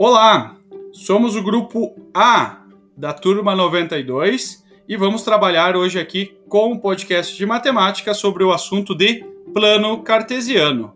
Olá, somos o grupo A da turma 92 e vamos trabalhar hoje aqui com um podcast de matemática sobre o assunto de plano cartesiano.